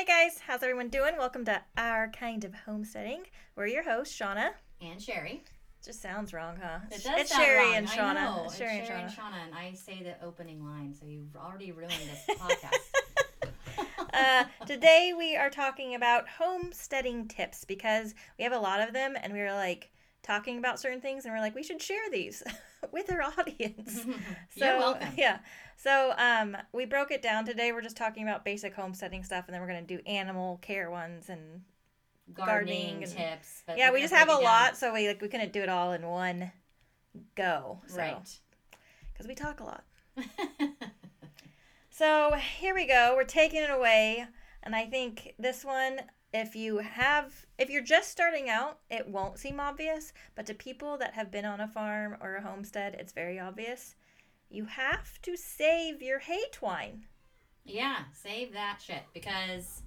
Hey guys, how's everyone doing? Welcome to Our Kind of Homesteading. We're your hosts, Shauna. And Sherry. Just sounds wrong, huh? It does it's sound Sherry wrong. and I Shauna. know. It's It's Sherry Shauna. and Shauna, and I say the opening line, so you've already ruined this podcast. uh, today we are talking about homesteading tips because we have a lot of them and we were like talking about certain things and we're like we should share these with our audience. So You're welcome. yeah. So um we broke it down today. We're just talking about basic homesteading stuff and then we're gonna do animal care ones and Gardening, Gardening and- tips. Yeah, we just have a down. lot, so we like we couldn't do it all in one go. So, Right. Because we talk a lot. So here we go. We're taking it away, and I think this one, if you have, if you're just starting out, it won't seem obvious. But to people that have been on a farm or a homestead, it's very obvious. You have to save your hay twine. yeah, save that shit because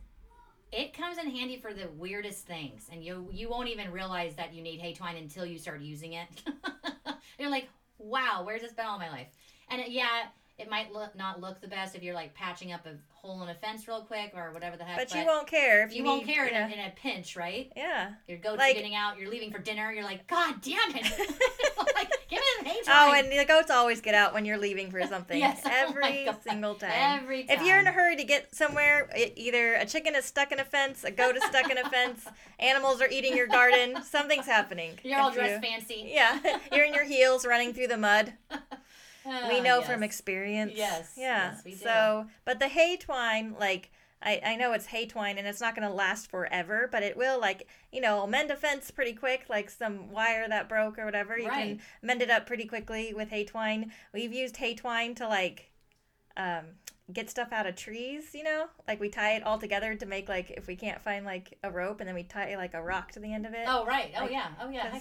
it comes in handy for the weirdest things, and you you won't even realize that you need hay twine until you start using it. You're like, wow, where's this been all my life? And it, yeah, it might look not look the best if you're like patching up a hole in a fence real quick or whatever the heck. But, you won't care if you, you won't care Yeah. in, a, in a pinch, right? yeah. Your goats Like- are getting out. You're leaving for dinner. You're like, God damn it! like, give me the hay Oh, and the goats always get out when you're leaving for something. Yes, oh Every God. single time. every time. If you're in a hurry to get somewhere, e- either a chicken is stuck in a fence, a goat is stuck in a fence, animals are eating your garden, something's happening. you're all If you- dressed fancy. Yeah, you're in your heels running through the mud. We Ah, know yes. from experience. Yes, Yeah. yes, we do. So, but the hay twine, like, I, I know it's hay twine and it's not going to last forever, but it will, like, you know, mend a fence pretty quick, like some wire that broke or whatever. You Right. can mend it up pretty quickly with hay twine. We've used hay twine to, like, um, get stuff out of trees, you know? Like, we tie it all together to make, like, if we can't find, like, a rope, and then we tie, like, a rock to the end of it. Oh right. Oh Like, yeah. Oh yeah.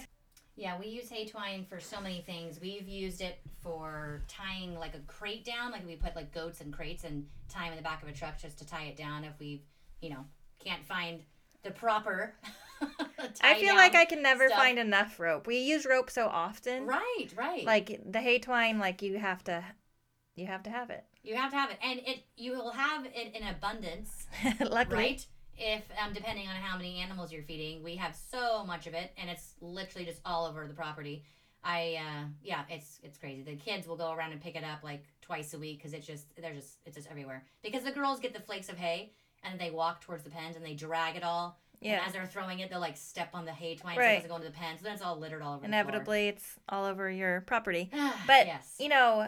Yeah, we use hay twine for so many things. We've used it for tying like a crate down, like we put like goats and crates and tie them in the back of a truck just to tie it down if we, you know, can't find the proper. I feel like I can never stuff. find enough rope. We use rope so often. Right, right. like the hay twine like you have to you have to have it you have to have it, and it you will have it in abundance. luckily right? If um, depending on how many animals you're feeding, we have so much of it, and it's literally just all over the property. I uh, yeah, it's it's crazy. The kids will go around and pick it up like twice a week because it's just they're just it's just everywhere. Because the girls get the flakes of hay and they walk towards the pens and they drag it all. yeah And as they're throwing it, they'll like step on the hay twine so it doesn't go into the pen. So then it's all littered all over inevitably it's all over your property but yes, you know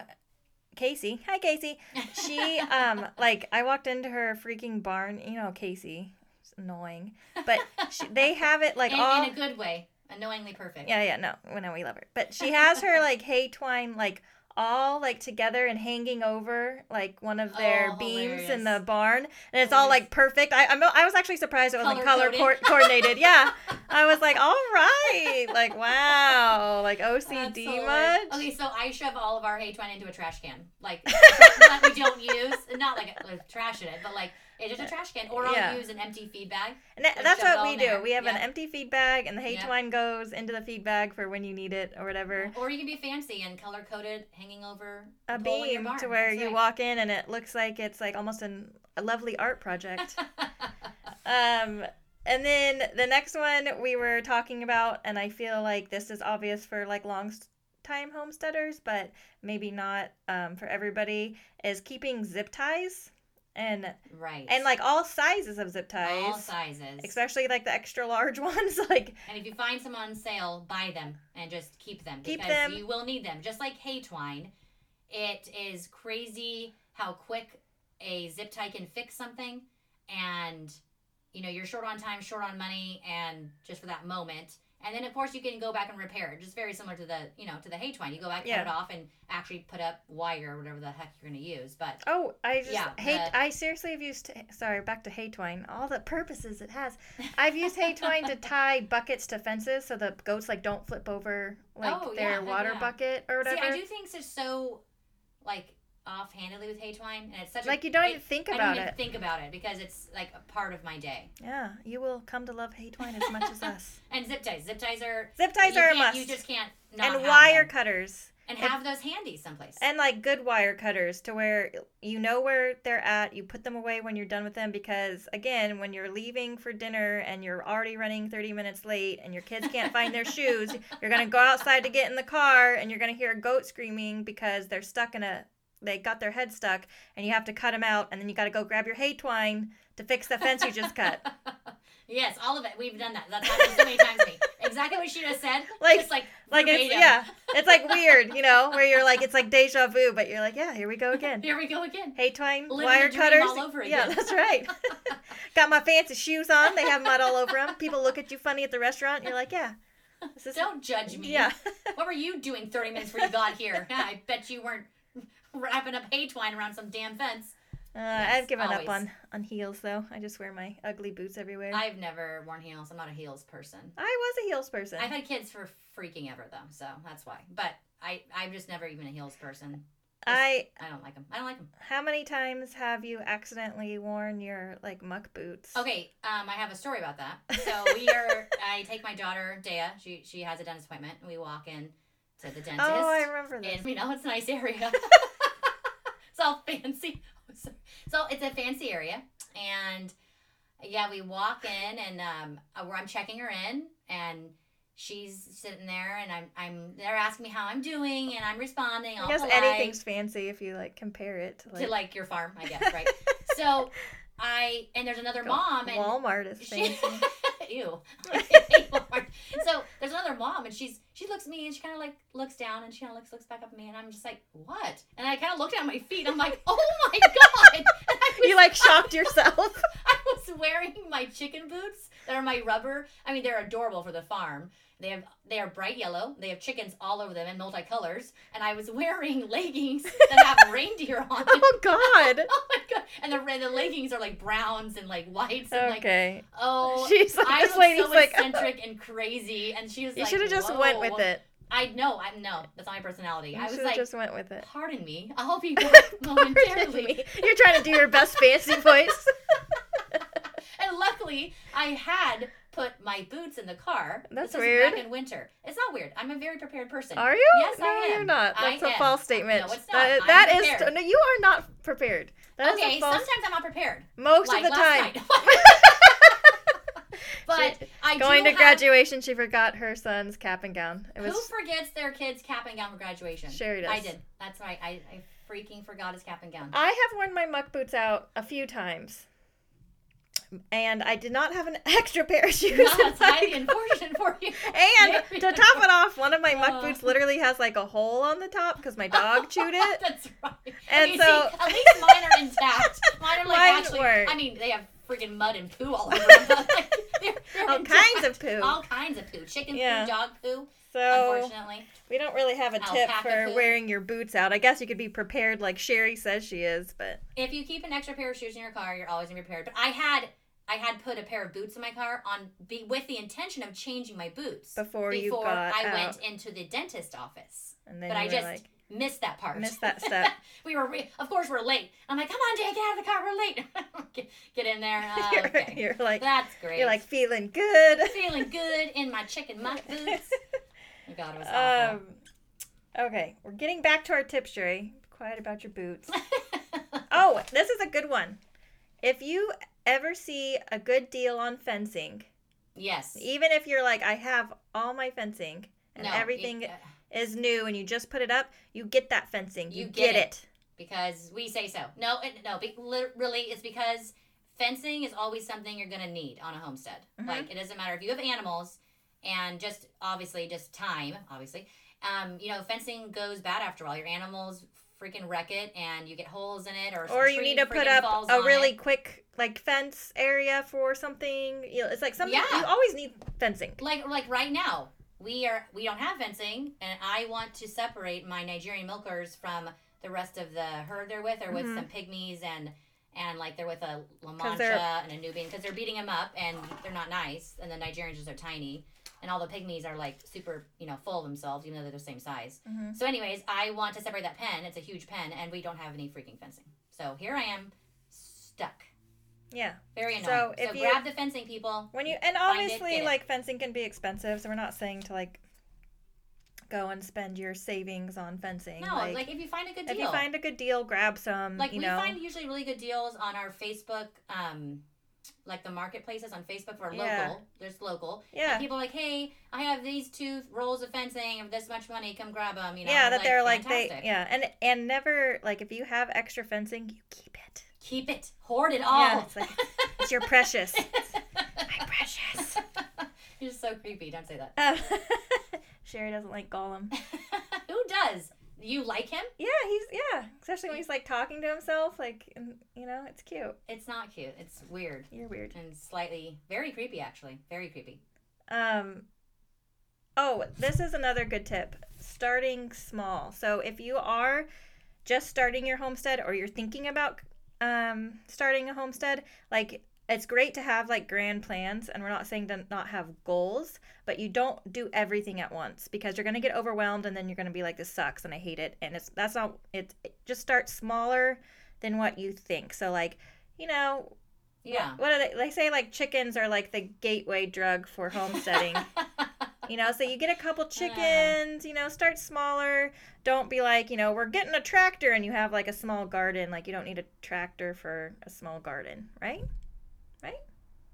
casey hi casey she um like i walked into her freaking barn you know casey annoying but she, they have it like in, all in a good way, annoyingly perfect. yeah yeah no no we love her. But she has her like hay twine like all like together and hanging over like one of their Oh, beams in the barn and it's all like perfect. I, I'm, I was actually surprised it wasn't color Color-coded. co- coordinated. Yeah. I was like all right. Like wow. Like ocd much. Okay, so I shove all of our hay twine into a trash can, like that we don't use. Not like like trash in it, but like it's just a trash can. Or I'll Yeah. use an empty feed bag. and that- that's what we do there. we have an empty feed bag and the hay Yeah. twine goes into the feed bag for when you need it or whatever Or you can be fancy and color coded, hanging over a beam barn. to where That's you right. walk in and it looks like it's like almost an, a lovely art project Um, and then the next one we were talking about, and I feel like this is obvious for like long time homesteaders, but maybe not um, for everybody, is keeping zip ties and right. and like all sizes of zip ties, all sizes. especially like the extra large ones. like And if you find some on sale, buy them and just keep them Keep because them. you will need them. Just like hay twine, it is crazy how quick a zip tie can fix something, and you know you're short on time, short on money, and just for that moment. And then of course you can go back and repair it, just very similar to the you know to the hay twine. You go back, Yeah. cut it off, and actually put up wire or whatever the heck you're gonna use. But oh, I just Yeah, hate. the- I seriously have used. Sorry, back to hay twine. All the purposes it has. I've used hay twine to tie buckets to fences so the goats like don't flip over like Oh, their yeah, water yeah. bucket or whatever. see. I do things are so like offhandedly with hay twine, and it's such a like you don't it- even think I about don't even it. think about it because it's like a part of my day. Yeah, you will come to love hay twine as much as us. And zip ties. Zip ties are Zip ties are a must. You just can't not and wire them. cutters. and have those handy someplace. and like good wire cutters to where you know where they're at you put them away when you're done with them because again when you're leaving for dinner and you're already running 30 minutes late and your kids can't find their shoes you're going to go outside to get in the car and you're going to hear a goat screaming because they're stuck in a they got their head stuck and you have to cut them out and then you got to go grab your hay twine to fix the fence you just cut yes, all of it. We've done that. That's happened so many times to. Exactly what she just said. Like- just like like it's yeah it's like weird you know where you're like it's like deja vu but you're like yeah here we go again Here we go again. hay twine, Living wire cutters. all over Yeah, that's right. Got my fancy shoes on. They have mud all over them. People look at you funny at the restaurant. And you're like, yeah, Don't judge me. yeah. What were you doing 30 minutes before you got here? I bet you weren't wrapping up hay twine around some damn fence. Uh, Yes, I've given always. up on on heels though. I just wear my ugly boots everywhere. I've never worn heels. I'm not a heels person. I was a heels person. I've had kids for freaking ever though, so that's why. But I, I'm just never even a heels person. I. I don't like them. I don't like them. How many times have you accidentally worn your like muck boots? Okay, um, I have a story about that. So we are. I take my daughter Dea. She she has a dentist appointment. and We walk in to the dentist. Oh, I remember this. and you know it's a nice area. all fancy. So it's a fancy area, and yeah, we walk in, and um, uh, where I'm checking her in, and she's sitting there, and I'm I'm they're asking me how I'm doing, and I'm responding. I guess polite anything's fancy if you like compare it to like, to like your farm, I guess, right? so I and there's another mom, and Walmart is fancy. ew. I hate so there's another mom, and she's she looks at me, and she kind of like looks down, and she kind of looks looks back up at me, and I'm just like, what? And I kind of looked at my feet. I'm like, oh my god! Was, you like shocked yourself. I was wearing my chicken boots that are my rubber. I mean, they're adorable for the farm. They have they are bright yellow. They have chickens all over them in multicolors, and I was wearing leggings that have reindeer on oh, them. oh God. Oh my god! And the and the leggings are like browns and like whites and like Okay. oh. She's like I this lady's so like. eccentric and crazy, and she was You like, should have just went with it. I know, I know. That's not my personality. You I was should like, just went with it. pardon me, I'll be Pardon momentarily. me. You're trying to do your best fancy voice. And luckily, I had put my boots in the car. That's weird. Was back in winter. It's not weird. I'm a very prepared person. Are you? Yes, no, I am. you're not. That's a am. false statement. No, it's not. That- that is- no, you are not prepared. That okay, a false. sometimes I'm not prepared. most like of the time. but I Going to have- graduation, she forgot her son's cap and gown. It Who forgets their kids cap and gown for graduation? Sherry does. I did. That's right. I, I freaking forgot his cap and gown. I have worn my muck boots out a few times. And I did not have an extra pair of shoes. No, in it's my highly unfortunate for you. And Very to top it off, one of my muck Uh. boots literally has like a hole on the top because my dog chewed it. That's right. And so- see, at least mine are intact. Mine are like Mine actually. weren't. I mean, they have freaking mud and poo all over them. Like, they're, they're All intact. kinds of poo. All kinds of poo. Chicken Yeah. poo, dog poo. So Unfortunately, we don't really have a tip Alpaca for poo. wearing your boots out. I guess you could be prepared like Sherry says she is, but if you keep an extra pair of shoes in your car, you're always prepared. But I had. I had put a pair of boots in my car on be, with the intention of changing my boots before, before got I out. went into the dentist office. and then But I just like, missed that part. missed that step. we were, re- of course, we're late. I'm like, come on, Jay, get out of the car. We're late. get, get in there. Uh, you're, okay. you're like That's great. you're like feeling good. feeling good in my chicken muck boots. God, it was awful. um, okay, we're getting back to our tips, Sherry. Quiet about your boots. Oh, this is a good one. If you ever see a good deal on fencing, yes. even if you're like, I have all my fencing and No, everything you- is new and you just put it up, you get that fencing. You, You get, get it. because we say so. No, it, no. Be, really, it's because fencing is always something you're gonna need on a homestead. Mhm. Like it doesn't matter if you have animals, and just obviously just time, obviously. Um, you know, fencing goes bad after all. Your animals freaking wreck it, and you get holes in it, or Or you need to put up a really it. quick like fence area for something. You know, it's like something Yeah. you always need fencing. like like right now we are we don't have fencing and i want to separate my nigerian milkers from the rest of the herd they're with or with Mhm. some pygmies and and like they're with a la mancha and a nubian because they're beating them up and they're not nice and the nigerians just are tiny and all the pygmies are like super you know full of themselves even though they're the same size Mhm. so anyways i want to separate that pen it's a huge pen and we don't have any freaking fencing so here i am stuck Yeah. very annoying So so, if you- grab the fencing people When you and it, obviously it. like fencing can be expensive, so we're not saying to like go and spend your savings on fencing. No, like, if you find a good deal. if you find a good deal, grab some. like you we know. find usually really good deals on our Facebook, um, like the marketplaces on Facebook for Yeah. local. There's local. yeah. And people are like, hey, I have these two rolls of fencing of this much money. Come grab them. You know. yeah, that they're like fantastic. they yeah, and and never like if you have extra fencing, you keep it. Keep it. Hoard it all. Yeah, it's like it's your precious. My precious. You're so creepy. Don't say that. Uh, Sherry doesn't like Gollum. Who does? You like him? Yeah, he's yeah, especially when he's like talking to himself, like and, you know, it's cute. It's not cute. It's weird You're weird. and slightly very creepy. Actually, very creepy. Um Oh, this is another good tip. Starting small. So if you are just starting your homestead or you're thinking about um starting a homestead, like it's great to have like grand plans and we're not saying to not have goals, but you don't do everything at once because you're going to get overwhelmed and then you're going to be like this sucks and I hate it and it's that's not it, it just start smaller than what you think. So like, you know, Yeah. what are they they say like chickens are like the gateway drug for homesteading. You know, so you get a couple chickens, you know, start smaller. Don't be like, you know, we're getting a tractor and you have like a small garden. Like, you don't need a tractor for a small garden, right?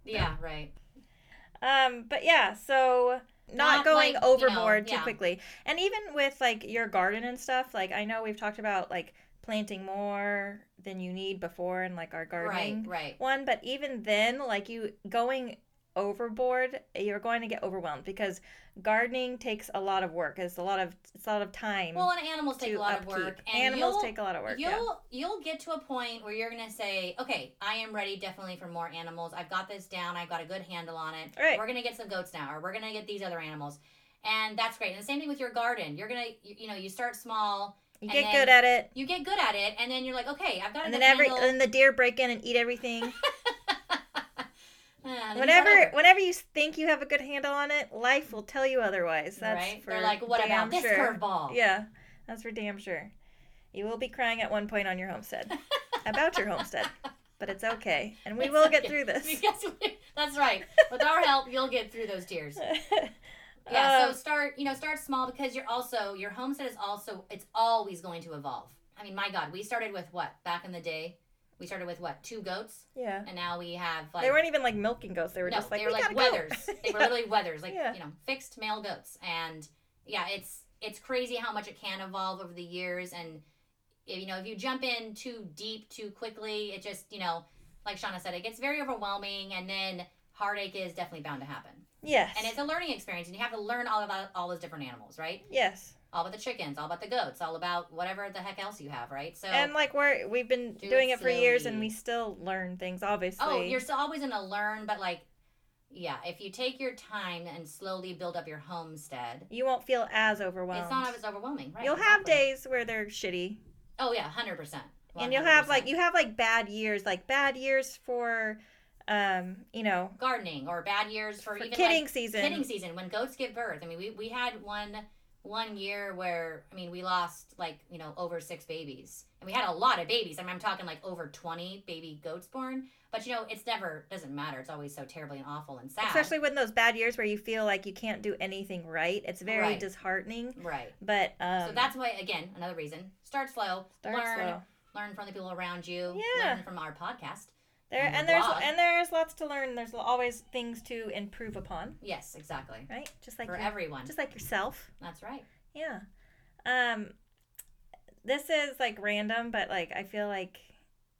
Yeah. Right. Um, but yeah, so not, Not going like, you know, overboard too quickly. And even with like your garden and stuff, like I know we've talked about like planting more than you need before in like our gardening Right. Right. one, but even then, like you going overboard, you're going to get overwhelmed because gardening takes a lot of work. It's a lot of it's a lot of time. Well, and animals take a lot upkeep. of work. And Animals take a lot of work. You'll yeah. you'll get to a point where you're gonna say, okay, I am ready definitely for more animals. I've got this down. I've got a good handle on it. Right. We're gonna get some goats now, or we're gonna get these other animals, and that's great. And the same thing with your garden. You're gonna you, you know you start small, You and get good at it, you get good at it, and then you're like, okay, I've got and then every handle. and the deer break in and eat everything. Ah, whenever whenever you think you have a good handle on it, life will tell you otherwise. That's right? for They're like, what damn about this sure. curveball? Yeah, that's for damn sure. You will be crying at one point on your homestead about your homestead, but it's okay, and we It's will get through this. Because we- that's right. With our help, you'll get through those tears. Yeah, so Um, start, you know, start small because you're also your homestead is also it's always going to evolve. I mean, my God, we started with what back in the day? We started with what two goats, yeah. and now we have like they weren't even like milking goats. They were no, just like they were "We like gotta go." wethers. they were literally wethers, like Yeah. you know, fixed male goats. And yeah, it's it's crazy how much it can evolve over the years. And if, you know, if you jump in too deep too quickly, it just you know, like Shauna said, it gets very overwhelming, and then heartache is definitely bound to happen. yes. And it's a learning experience, and you have to learn all about all those different animals, right? yes. All about the chickens, all about the goats, all about whatever the heck else you have, right? So, And like we're we've been Do doing it it for years, and we still learn things. Obviously. oh, you're still always gonna learn, but like, yeah, if you take your time and slowly build up your homestead, You won't feel as overwhelmed. it's not as overwhelming, right? You'll have days where they're shitty, Oh yeah, hundred percent. and you'll have like you have like bad years, like bad years for, um, you know, gardening or bad years for, for even kidding like, season. kidding season when goats give birth. I mean, we we had one one year where I mean we lost like you know over six babies, and we had a lot of babies. I mean, I'm talking like over twenty baby goats born. But you know, it's never doesn't matter. It's always so terribly and awful and sad. Especially when those bad years where you feel like you can't do anything right. It's very Right. disheartening. right. But um, so that's why again another reason. Start slow. start learn. slow. Learn from the people around you. Yeah. Learn from our podcast. There the and there's blog. and there's lots to learn. There's always things to improve upon, Yes, exactly. right? Just like for your- everyone. just like yourself. That's right. Yeah. Um this is like random, but like I feel like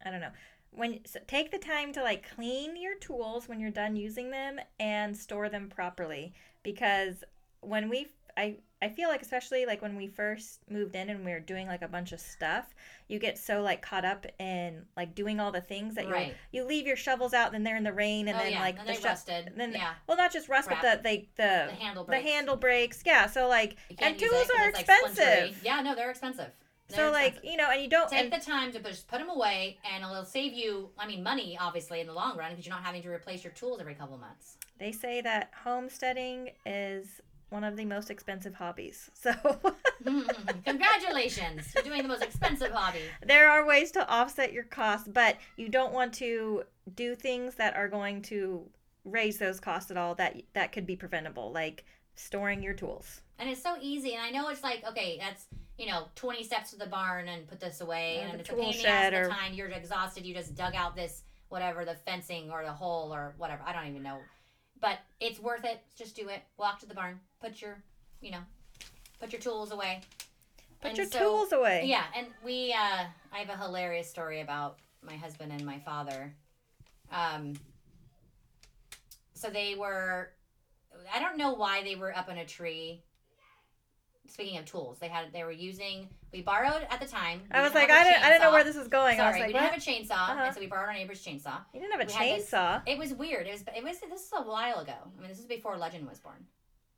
I don't know. When so take the time to like clean your tools when you're done using them and store them properly because when we I I feel like especially like when we first moved in and we were doing like a bunch of stuff, you get so like caught up in like doing all the things that Right. you you leave your shovels out and then they're in the rain and oh then yeah. like and the sho- rusted. then- yeah. well not just rust but the they the The handle the handle breaks. Yeah, so like and tools are it's, like, expensive. yeah, no, they're expensive. so They're like expensive. you know, and you don't. take And, the time to just put them away, and it'll save you. I mean, money obviously in the long run because you're not having to replace your tools every couple months. they say that homesteading is one of the most expensive hobbies. So mm-hmm. Congratulations, you're doing the most expensive hobby. there are ways to offset your costs, but you don't want to do things that are going to raise those costs at all. That that could be preventable, like storing your tools. and it's so easy. And I know it's like okay, that's you know twenty steps to the barn and put this away, Or and it's a pain in the ass at the time. You're exhausted. You just dug out this whatever the fencing or the hole or whatever. I don't even know, but it's worth it. Just do it. Walk to the barn. Put your you know put your tools away. Put And your so- tools away. Yeah, and we uh I have a hilarious story about my husband and my father. Um so they were I don't know why they were up in a tree. Speaking of tools, they had they were using we borrowed at the time. I was like, I didn't, I didn't know where this was going. Sorry, I was like, we didn't what? have a chainsaw, Uh-huh. and so we borrowed our neighbor's chainsaw. you didn't have a we had this- chainsaw. It was weird. It was it was this is a while ago. I mean, this is before Legend was born.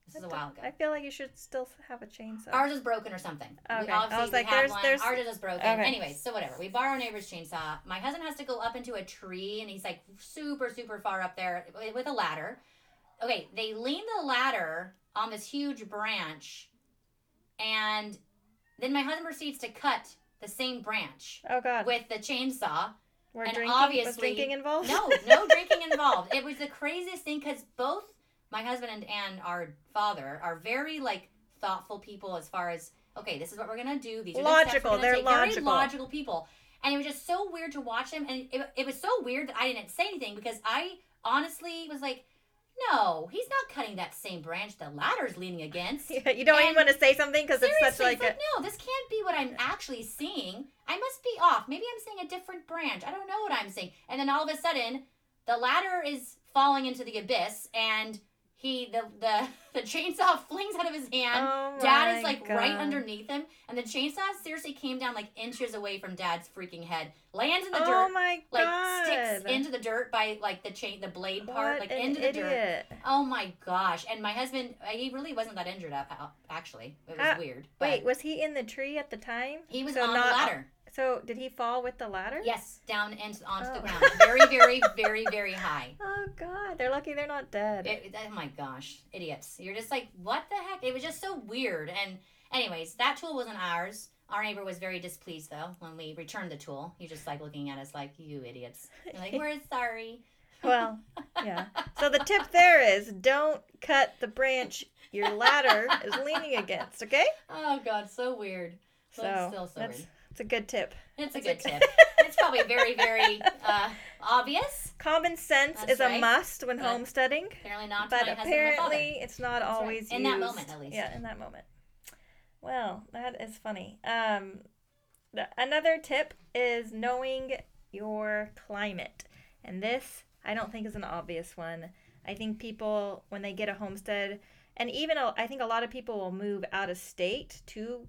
This is a while ago. I feel like you should still have a chainsaw. Ours is broken or something. We Okay. I obviously was we like, there's- one. there's- Ours is broken. Okay. Anyways, so whatever. We borrow neighbor's chainsaw. My husband has to go up into a tree, and he's like super, super far up there with a ladder. Okay, they lean the ladder on this huge branch, and then my husband proceeds to cut the same branch oh God, with the chainsaw. we're and drinking. obviously- drinking involved? No, no drinking involved. It was the craziest thing because both my husband and, and our father are very like thoughtful people as far as okay, this is what we're gonna do. These are the Logical, we're they're take. logical. Very logical people, and it was just so weird to watch them. And it, it was so weird that I didn't say anything because I honestly was like, no, he's not cutting that same branch the ladder's leaning against. Yeah, you don't even want to say something because it's such like it's like, no, this can't be what I'm actually seeing. I must be off. Maybe I'm seeing a different branch. I don't know what I'm seeing. And then all of a sudden, the ladder is falling into the abyss, and he the the the chainsaw flings out of his hand. Oh Dad is like right underneath him, and the chainsaw seriously came down like inches away from Dad's freaking head, lands in the Oh dirt, my like sticks into the dirt by like the chain, the blade part, What like into the dirt. Oh my gosh! And my husband, uh, he really wasn't that injured. uh, uh, Actually, it was Ah, weird. But Wait, was he in the tree at the time? he was so on not- the ladder. So did he fall with the ladder? Yes, down and onto Oh. the ground. Very, very, very, very high. Oh God, they're lucky they're not dead. It, oh my gosh, idiots! You're just like, what the heck? It was just so weird. And anyways, that tool wasn't ours. Our neighbor was very displeased though when we returned the tool. He just like looking at us like, you idiots. You're like, we're sorry. well, yeah. So the tip there is don't cut the branch your ladder is leaning against. Okay. Oh god, so weird. So still so that's weird. It's a good tip. It's a good tip. It's probably very, very uh, obvious. Common sense That's is a must when But homesteading, Apparently not to but my husband and apparently it's not That's right. always In that moment, at least. Yeah, in that moment. Well, that is funny. Um, the, another tip is knowing your climate, and this I don't think is an obvious one. I think people when they get a homestead, and even a, I think a lot of people will move out of state to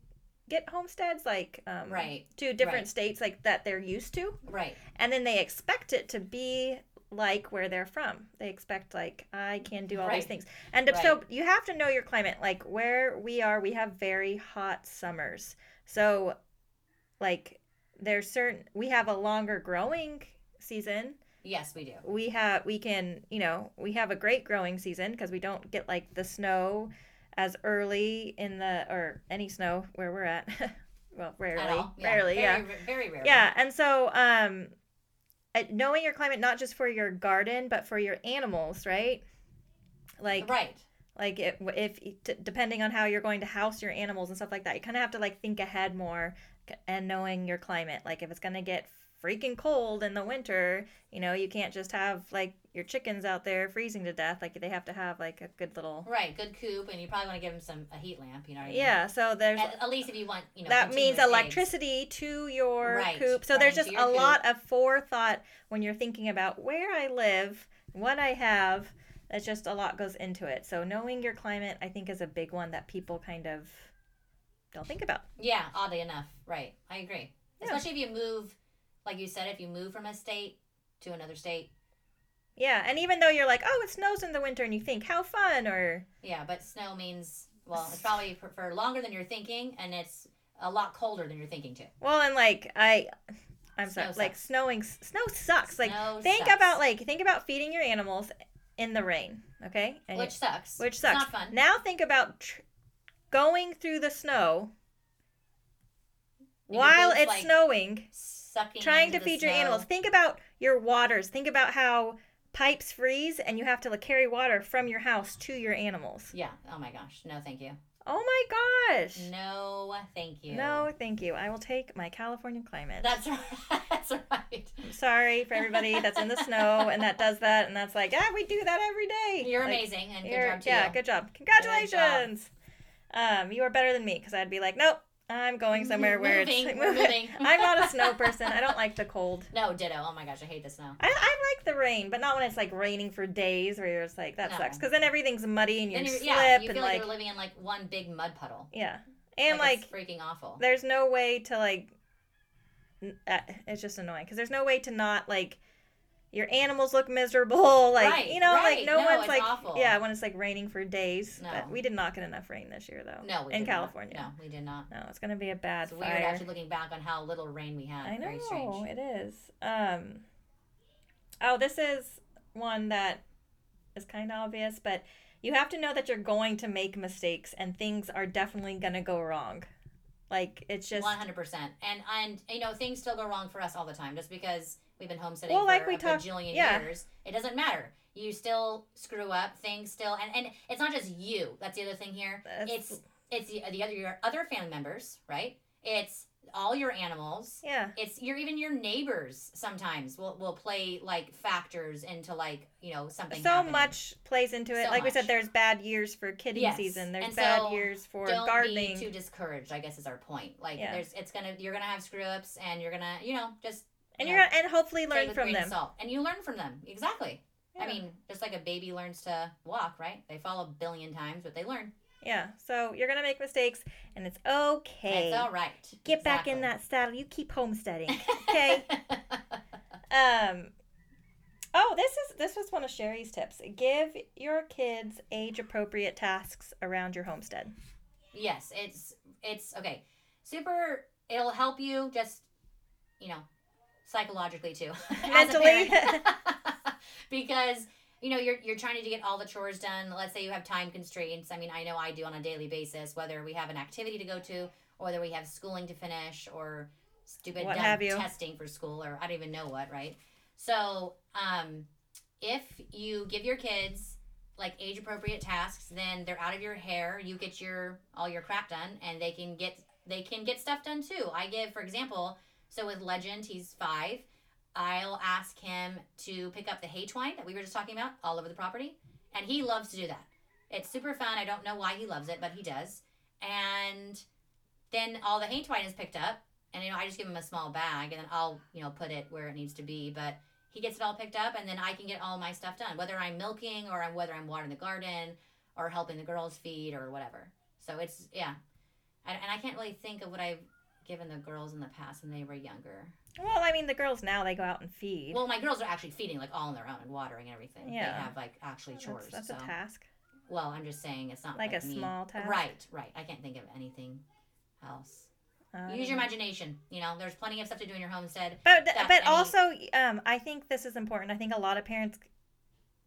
get homesteads, like um, Right. to different right. states like that they're used to, Right. and then they expect it to be like where they're from. They expect like I can do all Right. these things. And so you have to know your climate. Like where we are, we have very hot summers. So like there's certain we have a longer growing season. Yes, we do. We have we can, you know, we have a great growing season because we don't get like the snow as early in the or any snow where we're at. well, rarely. At. Yeah. Rarely, very, yeah. Very rarely. Yeah, and so um, uh, knowing your climate not just for your garden but for your animals, right? Like, Right. like if, if d- depending on how you're going to house your animals and stuff like that, you kind of have to like think ahead more and knowing your climate. Like if it's gonna get freaking cold in the winter, you know, you can't just have like your chickens out there freezing to death. Like they have to have like a good little. Right. Good coop, and you probably want to give them some a heat lamp. You know I mean? Yeah, so there's At, at least if you want, you know, that means continuous eggs. electricity to your Right, coop. So right, there's just a coop. lot of forethought when you're thinking about where I live, what I have. That's just a lot goes into it. So knowing your climate, I think, is a big one that people kind of don't think about. Yeah. Oddly enough, right. I agree. Yeah. Especially if you move, like you said, if you move from a state to another state. Yeah, and even though you're like, oh, it snows in the winter, and you think how fun, or Yeah, but snow means well, it's probably for, for longer than you're thinking, and it's a lot colder than you're thinking too. well, and like I, I'm Snow sorry, like snowing, snow sucks. Like Snow think sucks. about like think about feeding your animals in the rain, okay? And which sucks. which It's sucks. not fun. Now think about tr- going through the snow your while it's like, snowing, Sucking trying to feed your animals. Think about your waters. Think about how pipes freeze and you have to like, carry water from your house to your animals. Yeah. Oh my gosh. No, thank you. Oh my gosh. No, thank you. No, thank you. I will take my California climate. That's right. That's right. I'm sorry for everybody that's in the snow and that does that and that's like, ah, we do that every day. You're Like, amazing and you're- job to yeah, you. good job. job. Congratulations. Um, you are better than me because I'd be like, nope, I'm going somewhere where moving, it's moving. I'm not a snow person. I don't like the cold. No, ditto. Oh my gosh, I hate the snow. I, I like the rain, but not when it's like raining for days where you're just like that No. sucks because then everything's muddy and you slip yeah, you and like, like you're living in like one big mud puddle. yeah, and like, it's freaking awful. there's no way to like uh, it's just annoying because there's no way to not like your animals look miserable like Right, you know right. like no, No, one's like awful. yeah when it's like raining for days No. but we did not get enough rain this year though No, we in did not. california No, we did not. no it's gonna be a bad It's weird fire actually looking back on how little rain we had. i Very know strange. it is um oh this is one that is kind of obvious but you have to know that you're going to make mistakes and things are definitely gonna go wrong like it's just One hundred percent, and and you know things still go wrong for us all the time. Just because we've been homesteading Well, for like we a talked- bajillion yeah. years, it doesn't matter. You still screw up. Things still, and and it's not just you. That's the other thing here. That's- It's it's the, the other your other family members, right? It's all your animals. yeah It's your even your neighbors sometimes will will play like factors into like you know something. so happening. much plays into it. So like we said, there's bad years for kidding Yes. season. There's And bad so years for don't gardening. be too discouraged. I guess is our point. Like Yeah. there's it's gonna you're gonna have screw ups and you're gonna you know just and you you're gonna, and hopefully learn from them. salt. and you learn from them exactly. I mean, just like a baby learns to walk, right? They fall a billion times, but they learn. Yeah. So you're gonna make mistakes, and it's okay. It's all right. Get back in that saddle. You keep homesteading. Okay. um. Oh, this is this was one of Sherry's tips. Give your kids age appropriate tasks around your homestead. yes, it's it's okay. Super. It'll help you just you know psychologically too, Mentally. because you know you're you're trying to get all the chores done. Let's say you have time constraints. I mean, I know I do on a daily basis. Whether we have an activity to go to, or whether we have schooling to finish, or stupid What dumb testing for school, or I don't even know what. Right. So, um, if you give your kids like age appropriate tasks, then they're out of your hair. You get your all your crap done, and they can get they can get stuff done too. I give, for example, so with Legend, he's five. I'll ask him to pick up the hay twine that we were just talking about all over the property, and he loves to do that. It's super fun. I don't know why he loves it, but he does. And then all the hay twine is picked up, and you know I just give him a small bag, and then I'll you know put it where it needs to be. But he gets it all picked up, and then I can get all my stuff done, whether I'm milking or whether I'm watering the garden or helping the girls feed or whatever. So it's yeah, and, I can't really think of what I've given the girls in the past when they were younger. Well, I mean, the girls now they go out and feed. Well, my girls are actually feeding like all on their own and watering and everything. Yeah. They have like actually chores. that's, that's so. a task. Well, I'm just saying it's not Like like, a me. small task? Right, right. I can't think of anything else. Uh, Use your imagination. You know, there's plenty of stuff to do in your homestead. But that but also, um, I think this is important. I think a lot of parents,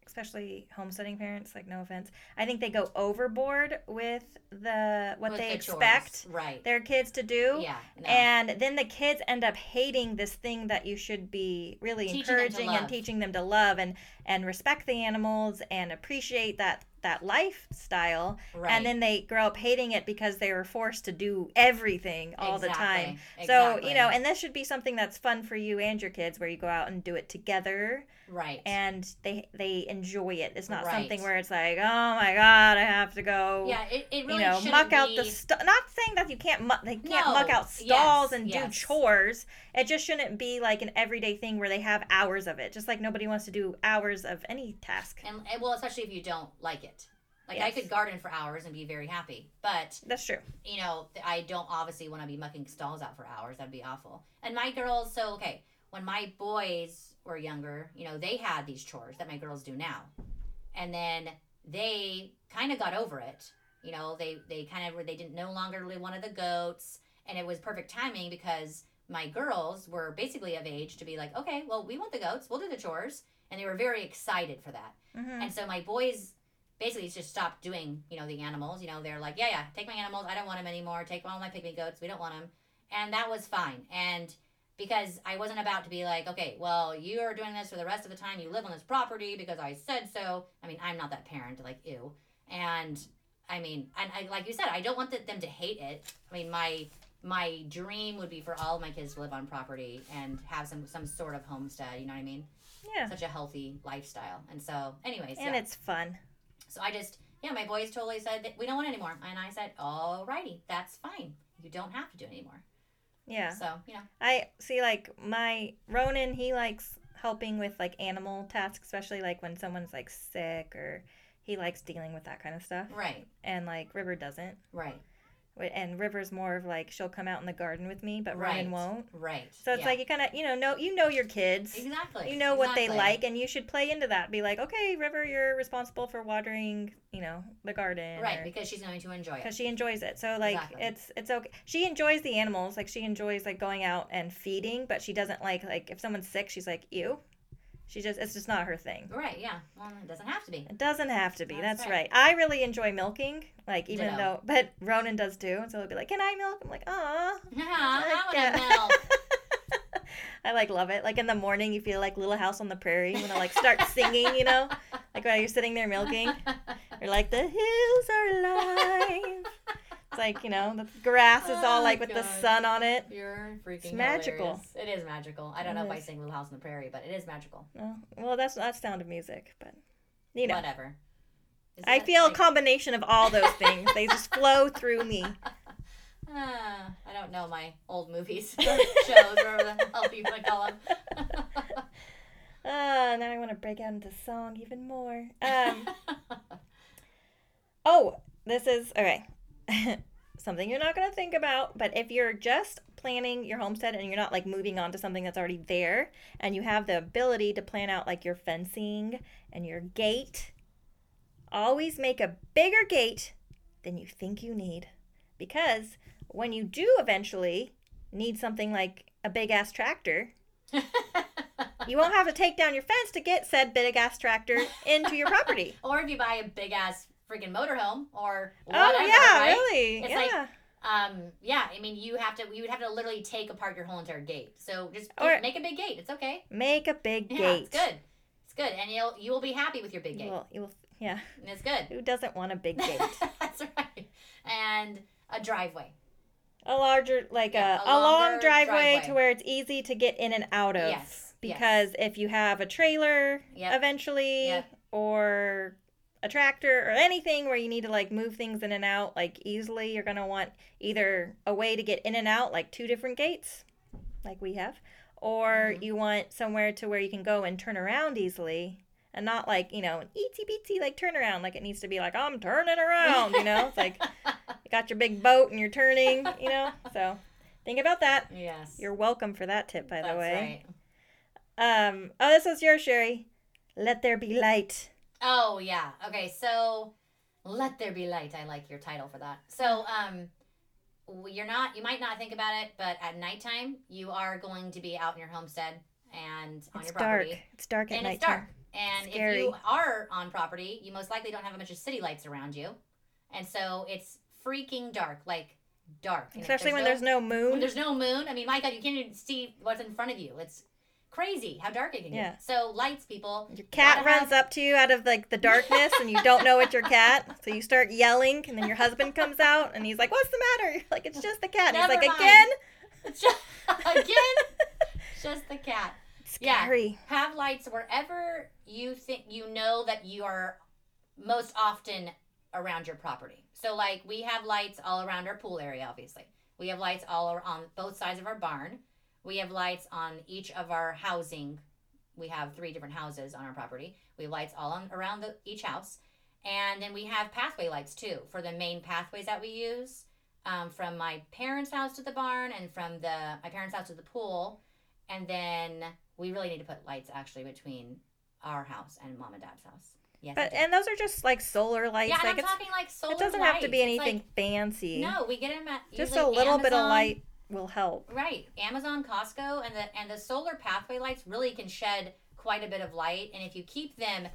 especially homesteading parents, like no offense, I think they go overboard with the what with they the expect Right. their kids to do. Yeah. no. And then the kids end up hating this thing that you should be really Teaching encouraging and teaching them to love and and respect the animals and appreciate that that lifestyle. right. And then they grow up hating it because they were forced to do everything all the time. Exactly, So, exactly. you know, and this should be something that's fun for you and your kids where you go out and do it together right. and they they enjoy it. It's not Right. something where it's like, "Oh my god, I have to go yeah, it, it really you know, out be, the st- not saying that you can't muck they can't No, muck out stalls yes, and yes. do chores. It just shouldn't be like an everyday thing where they have hours of it. Just like nobody wants to do hours of any task. and, and well, especially if you don't like it. Like I could garden for hours and be very happy, but That's true. you know, I don't obviously want to be mucking stalls out for hours. That'd be awful. And my girls, so okay, when my boys were younger, you know, they had these chores that my girls do now, and then they kind of got over it. You know, they they kind of were they didn't no longer really wanted the goats, and it was perfect timing because my girls were basically of age to be like, okay, well, we want the goats, we'll do the chores, and they were very excited for that. hmm And so my boys basically just stopped doing, you know, the animals. You know, they're like, yeah, yeah, take my animals. I don't want them anymore. Take all my pygmy goats. We don't want them. And that was fine. And because I wasn't about to be like, okay, well, you are doing this for the rest of the time you live on this property because I said so. I mean, I'm not that parent, like, ew. And I mean, and I, like you said, I don't want the, them to hate it. I mean, my my dream would be for all of my kids to live on property and have some some sort of homestead. You know what I mean? Yeah. Such a healthy lifestyle. And so, anyways, And yeah. it's fun. So I just, yeah, my boys totally said that we don't want it anymore, and I said, alrighty, that's fine. You don't have to do it anymore. Yeah. So you know, I see like my Ronan, he likes helping with like animal tasks, especially like when someone's like sick or he likes dealing with that kind of stuff. right, And like River doesn't. right, And River's more of like she'll come out in the garden with me, but Right. Ronan won't. right. So it's yeah. like you kind of you know know you know your kids. exactly. You know what they like, and you should play into that. Be like, okay, River, you're responsible for watering, you know, the garden, right? Because she's going to enjoy it. because she enjoys it. So like, Exactly. it's it's okay. She enjoys the animals, like she enjoys like going out and feeding, but she doesn't like like if someone's sick, she's like, ew. She just it's just not her thing. Right? Yeah. Well, it doesn't have to be. It doesn't have to be. That's That's, right. right. I really enjoy milking, like even Ditto. though, but Ronan does too. And so he'll be like, "Can I milk?" I'm like, "Aw." Yeah, I want to uh, milk. I like love it. Like in the morning, you feel like Little House on the Prairie when I like start singing, you know, like while you're sitting there milking. You're like, the hills are alive. Like, you know, the grass is all Oh, like with the sun on it. You're freaking It's magical. hilarious. It is magical. I don't It know if I sing Little House on the Prairie, but it is magical. Oh, well, that's that's sound of music, but you know, Whatever. Is I feel like- a combination of all those things. they just flow through me. Ah, I don't know my old movies, or shows, or whatever the hell to call them. Uh, now I want to break out into song even more. Um, oh, this is okay. Something you're not going to think about, but if you're just planning your homestead and you're not like moving on to something that's already there and you have the ability to plan out like your fencing and your gate, always make a bigger gate than you think you need. Because when you do eventually need something like a big ass tractor, you won't have to take down your fence to get said big ass tractor into your property. or if you buy a big ass freaking motorhome or oh yeah, right? really? It's yeah. like- Um, yeah, I mean, you have to, you would have to literally take apart your whole entire gate. So just Or- make a big gate. It's okay. Make a big Yeah, gate. it's good. It's good, and you'll you will be happy with your big gate. Well, you will, yeah. And it's good. Who doesn't want a big gate? That's right. And a driveway. a larger, like Yeah, a, a a long driveway, driveway. to where it's easy to get in and out of. Yes, Because if you have a trailer Yep. eventually, Yep. or a tractor or anything where you need to like move things in and out like easily, you're gonna want either a way to get in and out, like two different gates, like we have, or Mhm. you want somewhere to where you can go and turn around easily. And not like, you know, an itsy bitsy like turnaround, like it needs to be like, I'm turning around, you know? It's like you got your big boat and you're turning, you know? So think about that. yes. You're welcome for that tip, by That's the way. right. Um, oh, this is yours, Sherry. Let there be light. Oh yeah. Okay. So, let there be light. I like your title for that. So, um, you're not. You might not think about it, but at nighttime, you are going to be out in your homestead and on It's your dark. property, It's dark at and night. it's dark. And if you are on property, you most likely don't have a bunch of city lights around you, and so it's freaking dark, like dark. And Especially when there's no moon. when there's no moon. I mean, my God, you can't even see what's in front of you. It's crazy how dark it can Yeah. get. So lights, people. Your cat runs up to you out of like the darkness, and you don't know it's your cat. So you start yelling, and then your husband comes out, and he's like, "What's the matter?" You're like, "It's just the cat." And he's like, mind. "Again." It's just, again, just the cat. Yeah. Scary. Have lights wherever you think you know that you are most often around your property. So, like, we have lights all around our pool area, obviously. We have lights all on both sides of our barn. We have lights on each of our housing. We have three different houses on our property. We have lights all on around the, each house. And then we have pathway lights too for the main pathways that we use um, from my parents' house to the barn and from the my parents' house to the pool. And then we really need to put lights actually between our house and mom and dad's house. Yes. But and those are just like solar lights. yeah, like I'm talking like solar. it doesn't have to be anything like- fancy. no, we get them at just a little bit of light will help. Right, Amazon, Costco, and the and the solar pathway lights really can shed quite a bit of light. And if you keep them,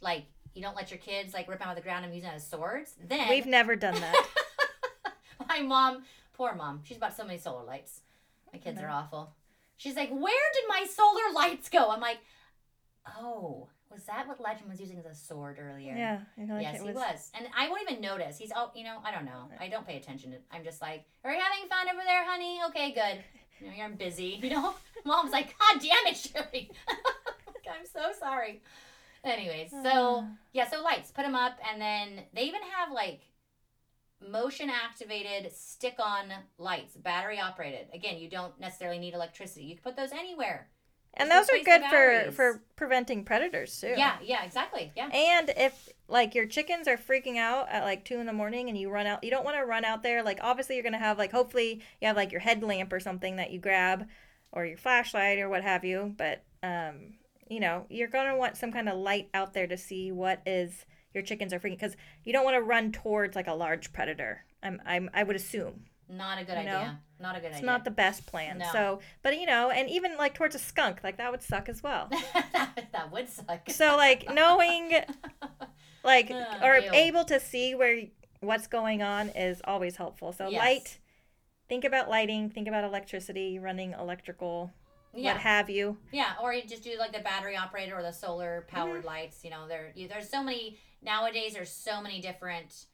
like you don't let your kids like rip them out of the ground and use them as swords, then We've never done that. my mom, poor mom, she's bought so many solar lights. My kids are awful. She's like, "Where did my solar lights go?" I'm like, "Oh, Was that what Legend was using as a sword earlier? Yeah, like yes, it he was. was. And I won't even notice. He's oh, you know, I don't know. I don't pay attention. To, I'm just like, are you having fun over there, honey? Okay, good. You know, you're busy. You know, mom's like, God damn it, Shirley. I'm so sorry. Anyways, so yeah, so lights, put them up, and then they even have like motion activated stick on lights, battery operated. Again, you don't necessarily need electricity. You can put those anywhere. And those are good for for preventing predators too. Yeah, yeah, exactly. Yeah. And if like your chickens are freaking out at like two in the morning and you run out, you don't want to run out there. Like obviously you're gonna have like hopefully you have like your headlamp or something that you grab, or your flashlight or what have you. But um, you know you're gonna want some kind of light out there to see what is your chickens are freaking because you don't want to run towards like a large predator. I'm, I'm I would assume Not a good You know? idea. Not a good it's idea. not the best plan. No. So, but you know, and even like towards a skunk, like that would suck as well. that would suck. So like knowing like Ugh, or ew. able to see where what's going on is always helpful. So Yes. light think about lighting, think about electricity, running electrical, yeah, what have you. yeah, or you just do like the battery operated or the solar powered Mm-hmm. lights. You know, there you, there's so many nowadays. There's so many different.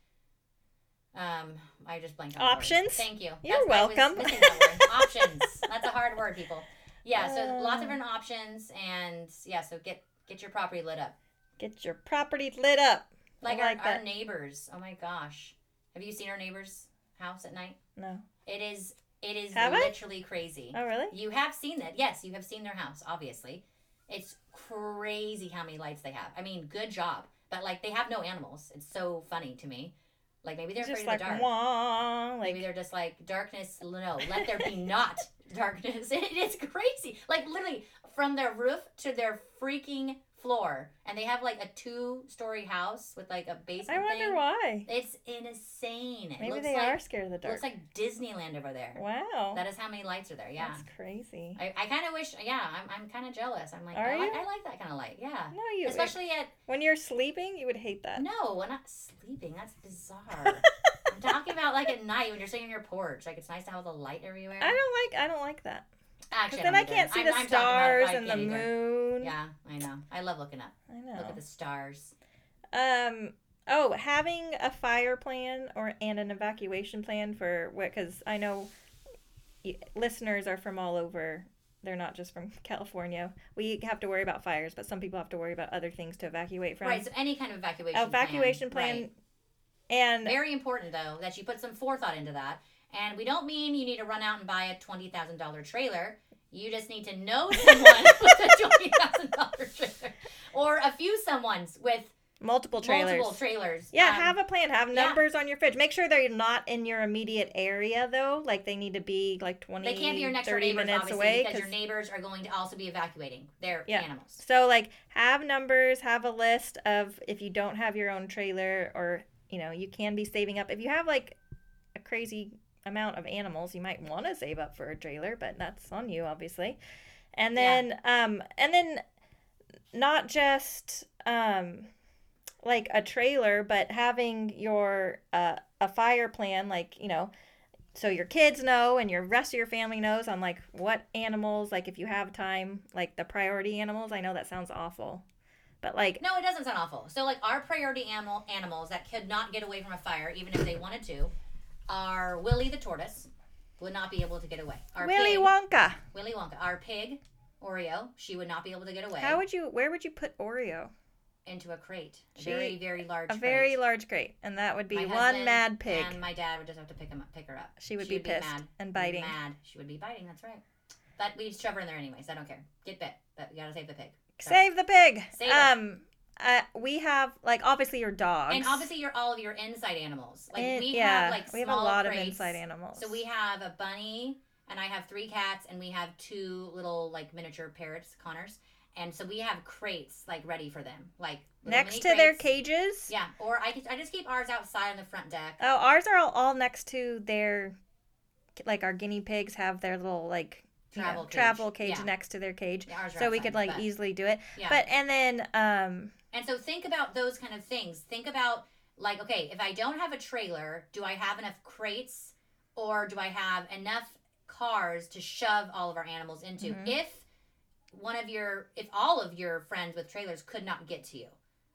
Um, I just blanked on. Options? Thank you. You're I was welcome. that options. That's a hard word, people. Yeah, so lots of Uh. different options, and yeah, so get get your property lit up. Get your property lit up. Like, I like our, our neighbors. Oh my gosh, have you seen our neighbors' house at night? No. It is it is Have I? literally crazy. Oh really? You have seen that. Yes, you have seen their house, obviously. It's crazy how many lights they have. I mean, good job. But like they have no animals. It's so funny to me. Like maybe they're Just afraid like of the dark. wah, like maybe they're just like darkness. No, let there be not darkness. It is crazy. Like literally from their roof to their freaking floor, and they have like a two-story house with like a basement. I wonder thing. why. It's insane. It Maybe looks they like, are scared of the dark. looks like Disneyland over there. wow. That is how many lights are there. Yeah. That's crazy. I, I kind of wish, yeah, I'm, I'm kind of jealous. I'm like, Are I, like, you? I like that kind of light. Yeah. no, you Especially at, when you're sleeping, you would hate that. no, when I'm sleeping. That's bizarre. I'm talking about like at night when you're sitting on your porch. Like it's nice to have the light everywhere. I don't like I don't like that. Actually, then I don't can't see I'm- the I'm stars and the either. moon. Yeah, I know. I love looking up. I know. Look at the stars. Um. Oh, having a fire plan or and an evacuation plan for what? Because I know listeners are from all over. They're not just from California. We have to worry about fires, but some people have to worry about other things to evacuate from. Right. So any kind of evacuation. evacuation plan, Right. and Very important though that you put some forethought into that. And we don't mean you need to run out and buy a twenty thousand dollar trailer. You just need to know someone with a twenty thousand dollar trailer, or a few someones with multiple trailers. multiple trailers. Yeah, Um, have a plan. Have yeah. numbers on your fridge. Make sure they're not in your immediate area though. Like they need to be like 20, They can't be your next door 30 neighbors, minutes obviously, away. because your neighbors are going to also be evacuating their Yeah. animals. So like have numbers, have a list of if you don't have your own trailer or you know, you can be saving up. If you have like a crazy amount of animals, you might want to save up for a trailer, but that's on you obviously. And Yeah. then um and then not just um like a trailer, but having your uh, a fire plan like, you know, so your kids know and your rest of your family knows on like what animals like if you have time like the priority animals i know that sounds awful but like No, it doesn't sound awful. So, like our priority animal animals that could not get away from a fire, even if they wanted to, are Willie the tortoise, would not be able to get away. Our willy pig, wonka Willy Wonka. Our pig, Oreo, she would not be able to get away how would you where would you put oreo into a crate, a She- very very large. a very crate. large crate and that would be My one mad pig And my dad would just have to pick him up, pick her up. she would be pissed and biting Mad. She would be biting. That's right. But we'd shove her in there anyways. I don't care. Get bit, but we gotta save the pig. So- save the pig Save um uh, we have like obviously your dogs And obviously, you're all of your inside animals. Like And- we yeah have like we have a lot of inside animals So we have a bunny, and I have three cats, and we have two little like miniature parrots, conures. And so we have crates like ready for them, like next to their cages Yeah, or I, I just keep ours outside on the front deck. Oh, ours are all, all next to their, like our guinea pigs have their little like you know, Travel cage. travel cage Yeah. next to their cage, Yeah, so we could like but- easily do it. Yeah. But and then um, And so think about those kind of things. Think about like, okay, if I don't have a trailer, do I have enough crates or do I have enough cars to shove all of our animals into? Mhm. If one of your if all of your friends with trailers could not get to you.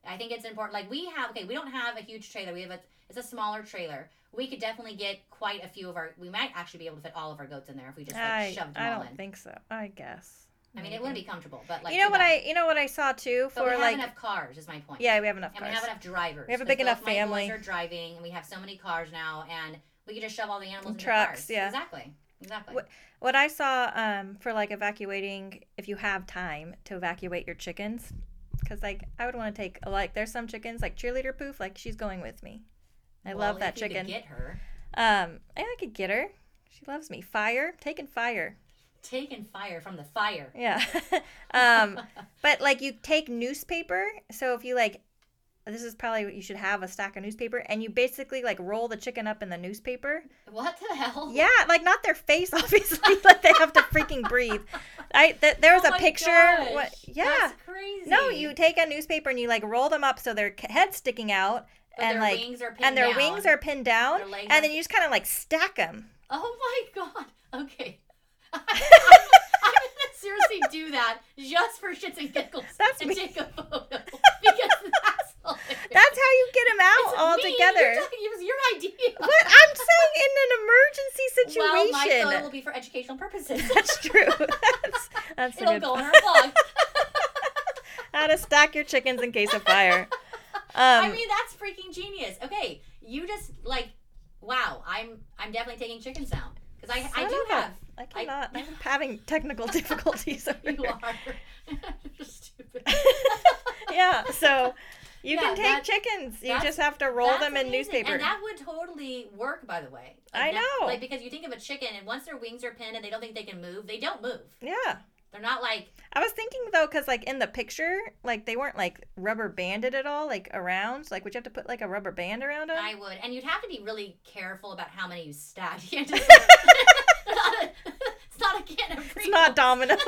I think it's important. Like we have, okay, we don't have a huge trailer. We have a it's a smaller trailer. We could definitely get quite a few of our. We might actually be able to fit all of our goats in there if we just like I, shoved them I all don't think so. I guess. I mean, it wouldn't be comfortable, but like you know what. I you know what I saw too But we for have like enough cars. Is my point. yeah we have enough And cars. we have enough drivers. We have a big enough my boys family. are driving, and we have so many cars now, and we could just shove all the animals And in trucks, cars. yeah. Exactly. Exactly. What- What I saw um, for like evacuating, if you have time to evacuate your chickens, because like I would want to take like there's some chickens like cheerleader poof, like she's going with me. I Well, love that if you could chicken. Get her Um, and I could get her. She loves me. Fire, taking fire. Taking fire from the fire. Yeah. um, but like you take newspaper. So if you like, this is probably what you should have a stack of newspaper, and you basically like roll the chicken up in the newspaper. what the hell? Yeah, like not their face, obviously. like they have to freaking breathe. I th- there was Oh a picture. gosh, What? Yeah. That's crazy. No, you take a newspaper and you like roll them up so their head's sticking out, But and their like wings are pinned and their down. wings are pinned down, and then you just kind of like stack them. Oh my god. Okay. I'm, gonna seriously do that just for shits and giggles. That's and me. take a photo because that's hilarious. That's how you get them out It's all me. together. You're talking, it was your idea. What I'm saying in an emergency situation. Well, my photo will be for educational purposes. That's true. that's that's a It'll good go on our blog. How to stack your chickens in case of fire. Um, I mean, that's freaking genius. Okay, you just like, wow. I'm I'm definitely taking chicken sound because I I do have. I cannot. I, am having technical difficulties over You are. You're stupid. yeah, so you Yeah, can take that- chickens. You just have to roll them in amazing. newspaper. And that would totally work, by the way. I that- know. Like because you think of a chicken, and once their wings are pinned and they don't think they can move, they don't move. yeah. They're not like I was thinking though, because like in the picture, like they weren't like rubber banded at all, like around. Like, would you have to put like a rubber band around them? I would, and you'd have to be really careful about how many you stack. It's, not a, it's not a can of it's not Domino's.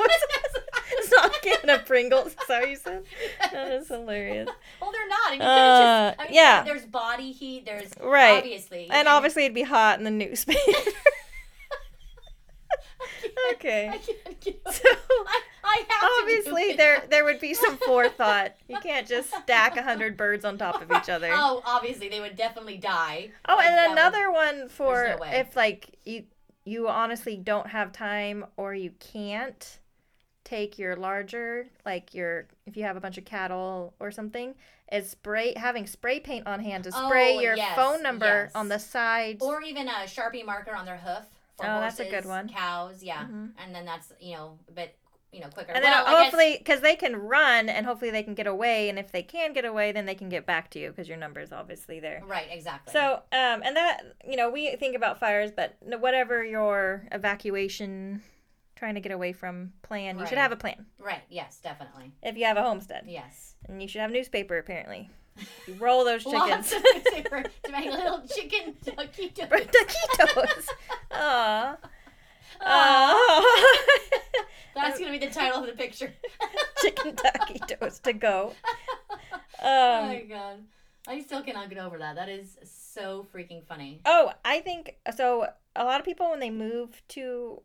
it's not a can of Pringles. Is that what you said? That is hilarious. Well, they're not. And you Uh, just, I mean, yeah. There's body heat. There's Right. obviously, And obviously, it'd be hot in the newspaper. okay. I can't get over So I, I have to do obviously, there there would be some forethought. You can't just stack a hundred birds on top of each other. Oh, obviously they would definitely die. Oh, and would- another one for no if like you you honestly don't have time or you can't take your larger like your if you have a bunch of cattle or something is spray having spray paint on hand to spray Oh, your yes, phone number yes. on the sides. or even a sharpie marker on their hoof. For Oh, horses, that's a good one. Cows, yeah, Mhm. and then that's you know a bit you know quicker. and then well, hopefully because they can run and hopefully they can get away and if they can get away then they can get back to you because your number is obviously there. right, exactly. So, um, and that, you know, we think about fires, but whatever your evacuation, trying to get away from plan, you should have a plan. right, yes, definitely, If you have a homestead, yes. and you should have newspaper. Apparently, you roll those Lots chickens. of newspaper to make little chicken taquitos. Taquitos. Aw. Aw. Aw. That's gonna be the title of the picture. Chicken taquitos to go. oh Um, my god, I still cannot get over that. That is so freaking funny. Oh, I think so. A lot of people, when they move to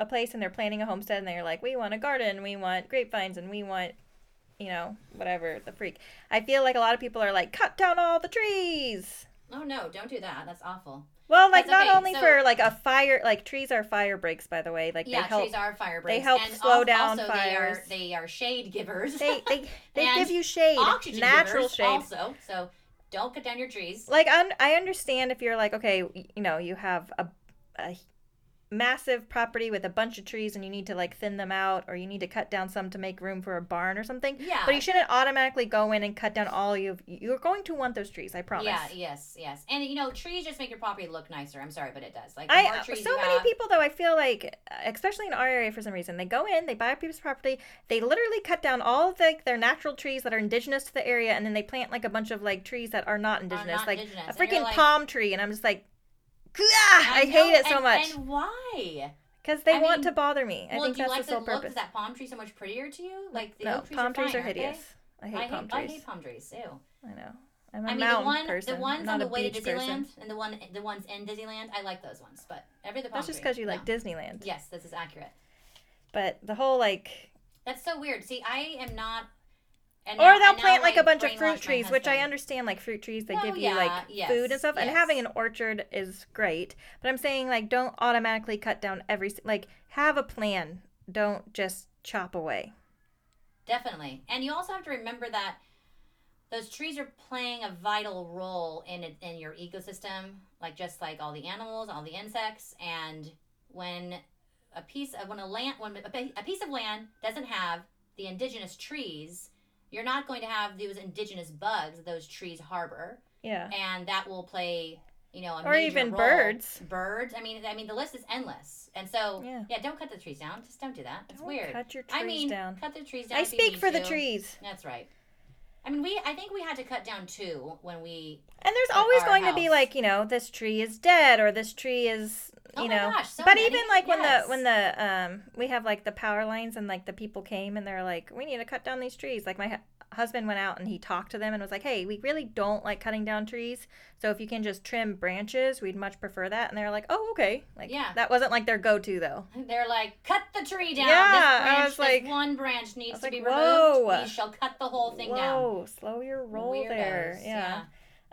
a place and they're planning a homestead and they're like, we want a garden, we want grapevines, and we want, you know, whatever the freak. I feel like a lot of people are like, cut down all the trees. Oh no, don't do that. That's awful. Well, like That's not okay, only so- for like a fire, like trees are fire breaks, by the way. Like yeah, they help. trees are fire breaks. They help and slow down also They are, fires. they are shade givers. They they they give you shade, oxygen natural shade. also. So don't cut down your trees. like un- I understand if you're like okay, you know, you have a, a massive property with a bunch of trees and you need to like thin them out or you need to cut down some to make room for a barn or something. Yeah. But you shouldn't automatically go in and cut down all you you're going to want those trees, I promise. Yeah, yes, yes. And you know, trees just make your property look nicer. I'm sorry, but it does. Like the I so many have, people though I feel like especially in our area for some reason they go in they buy a piece of property they literally cut down all of like their natural trees that are indigenous to the area and then they plant like a bunch of like trees that are not indigenous not like indigenous. a freaking like- palm tree and I'm just like I, know, hate it so and- much And why? because they I want mean, to bother me I well, think do you that's like the sole the look? purpose Is that palm tree so much prettier to you? Like the no trees palm are trees fine, are hideous I hate I palm hate, trees I hate palm trees too. I know I'm a I mean, mountain the one, person the ones not on the way to Disneyland person and the one, the ones in Disneyland, I like those ones. But every the palm that's just because you no. like Disneyland Yes, this is accurate. but the whole like That's so weird. See, I am not. And or now- they'll plant like I a bunch of fruit trees, which I understand. Like fruit trees, they Oh, give you yeah, like yes, food and stuff, and having an orchard is great. But I'm saying like don't automatically cut down every like have a plan. Don't just chop away. Definitely. And you also have to remember that those trees are playing a vital role in it, in your ecosystem, like just like all the animals, all the insects, and when a piece of when a land when a piece of land doesn't have the indigenous trees, you're not going to have those indigenous bugs that those trees harbor, Yeah. and that will play you know a Or even role. birds. Birds. I mean, I mean the list is endless, and so Yeah. yeah, don't cut the trees down. Just don't do that. It's Don't weird. Cut your trees I mean, down. cut the trees down. I speak for the trees. That's right. I mean, we. I think we had to cut down two when we. And there's always going to be like, you know, this tree is dead or this tree is Oh you my know. gosh, so but many. even like when the when the um we have like the power lines and like the people came and they're like, we need to cut down these trees. Like my hu- husband went out and he talked to them and was like, hey, we really don't like cutting down trees. So if you can just trim branches, we'd much prefer that. And they're like, oh, okay. Like Yeah. that wasn't like their go to though. They're like, cut the tree down. Yeah, this I branch, was like- this one branch needs to like, be whoa. removed. We shall cut the whole thing down. Whoa, slow your roll there. Weirdos, Yeah.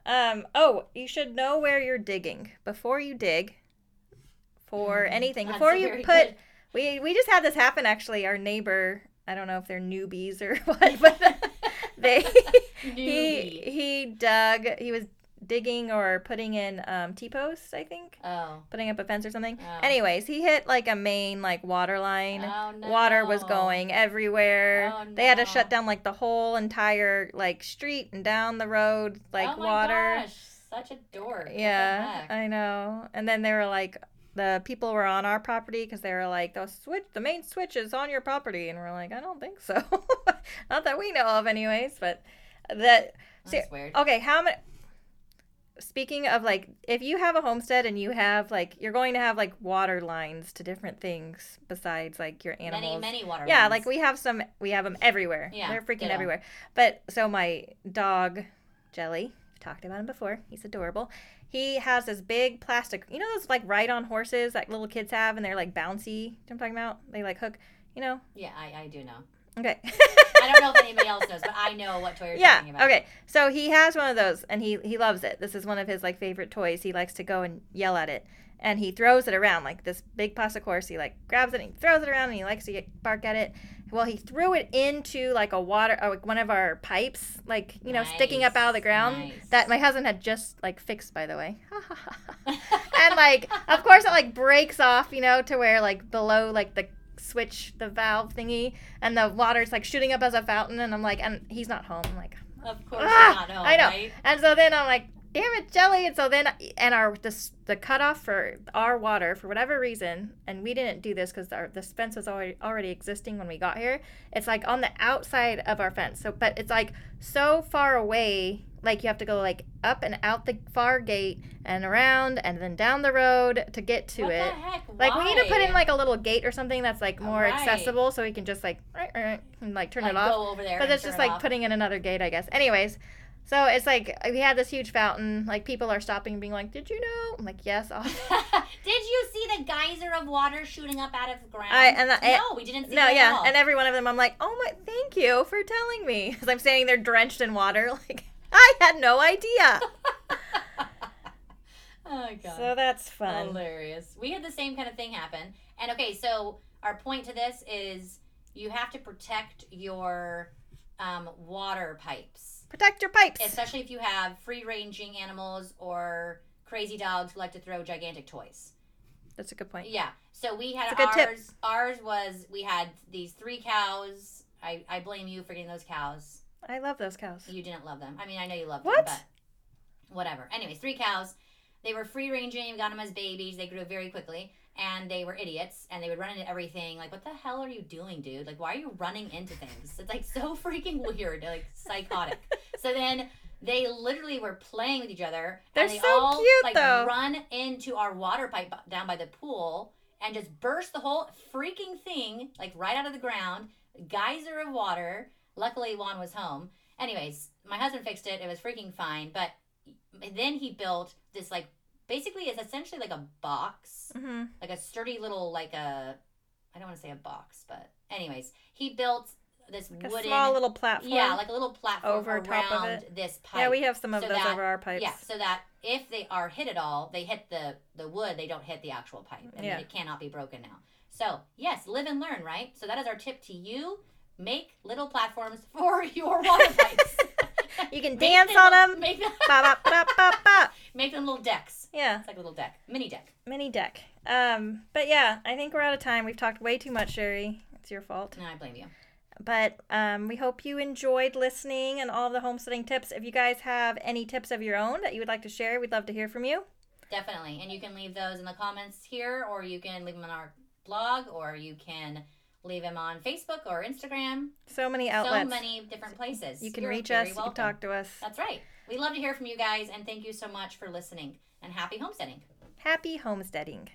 Um. Oh, you should know where you're digging before you dig. For Mhm. anything, That's before you put, good- we we just had this happen. Actually, our neighbor. I don't know if they're newbies or what, but they he he dug. He was digging or putting in um, T posts. I think Oh. putting up a fence or something. Oh. Anyways, he hit like a main like water line. Oh, no. Water was going everywhere. Oh, no. They had to shut down like the whole entire like street and down the road like oh my water. Gosh, such a dork. Yeah. I know. And then they were like the people were on our property because they were like the switch the main switch is on your property and we're like I don't think so. Not that we know of anyways, but that see, That's weird. Okay, how many Speaking of like if you have a homestead and you have like you're going to have like water lines to different things besides like your animals. Many, many water Yeah, lines. like we have some we have them everywhere. Yeah, They're freaking everywhere. But so my dog Jelly, we've talked about him before. He's adorable. He has this big plastic, you know those like ride on horses that little kids have and they're like bouncy. You know what I'm talking about? They like hook, you know? Yeah, I, I do know. Okay. I don't know if anybody else knows, but I know what toy you're yeah. talking about. Okay. So he has one of those and he he loves it. This is one of his like favorite toys. He likes to go and yell at it. And he throws it around like this big plastic horse. He like grabs it and he throws it around and he likes to get, bark at it. Well, he threw it into like a water, or like one of our pipes, like you know, sticking up out of the ground. nice. That my husband had just like fixed, by the way. and like, of course, it like breaks off, you know, to where like below like the switch, the valve thingy, and the water's like shooting up as a fountain. And I'm like, and he's not home. I'm like, Of course, Ah, not home, I know. Right? and so then I'm like, damn it, jelly. And so then, and our this the cutoff for our water for whatever reason, and we didn't do this because our this fence was already already existing when we got here. It's like on the outside of our fence. So, but it's like so far away. Like you have to go like up and out the far gate and around and then down the road to get to what it. the heck? Like we need to put in like a little gate or something that's like oh, more Right. accessible, so we can just like and like turn Like, it off. Go over there. But it's just like off. putting in another gate, I guess. Anyways, so it's like we had this huge fountain. Like people are stopping and being like, "Did you know?" I'm like, "Yes." Did you see the geyser of water shooting up out of the ground? I- and the- no, we didn't see it. no, yeah, and every one of them, I'm like, "Oh my, thank you for telling me," because I'm standing there drenched in water. Like I had no idea. oh my god. so that's fun. Hilarious. We had the same kind of thing happen. And okay, so our point to this is you have to protect your um, water pipes, Protect your pipes. especially if you have free ranging animals or crazy dogs who like to throw gigantic toys. That's a good point. Yeah. So we had good tip. ours. Ours was we had these three cows. I, I blame you for getting those cows. I love those cows. You didn't love them. I mean, I know you loved What? them, but whatever. Anyways, three cows. They were free ranging. We got them as babies. They grew very quickly, and they were idiots. And they would run into everything. Like, what the hell are you doing, dude? Like, why are you running into things? It's like so freaking weird, like psychotic. so then they literally were playing with each other. They're and they so all, cute, like, though. Run into our water pipe down by the pool and just burst the whole freaking thing like right out of the ground. Geyser of water. Luckily, Juan was home. Anyways, my husband fixed it. It was freaking fine. But then he built this like basically it's essentially like a box, hmm like a sturdy little like a I don't want to say a box, but anyways, he built this Like a wooden small little platform. yeah, like a little platform over around top of it. this pipe. yeah, we have some of so those that- over our pipes. Yeah, so that if they are hit at all, they hit the the wood. They don't hit the actual pipe, and Yeah. it cannot be broken now. So yes, live and learn, right? So that is our tip to you: make little platforms for your water pipes. You can dance on them. Make them, ba, ba, ba, ba, ba. make them little decks. Yeah, It's like a little deck, mini deck. mini deck. Um, but yeah, I think we're out of time. We've talked way too much, Sherry. It's your fault. No, I blame you. But um, we hope you enjoyed listening and all the homesteading tips. If you guys have any tips of your own that you would like to share, we'd love to hear from you. Definitely. And you can leave those in the comments here, or you can leave them on our blog, or you can leave him on Facebook or Instagram. So many outlets. So many different places. You can You're reach us. You welcome. can talk to us. That's right. We love to hear from you guys, and thank you so much for listening. And happy homesteading. Happy homesteading.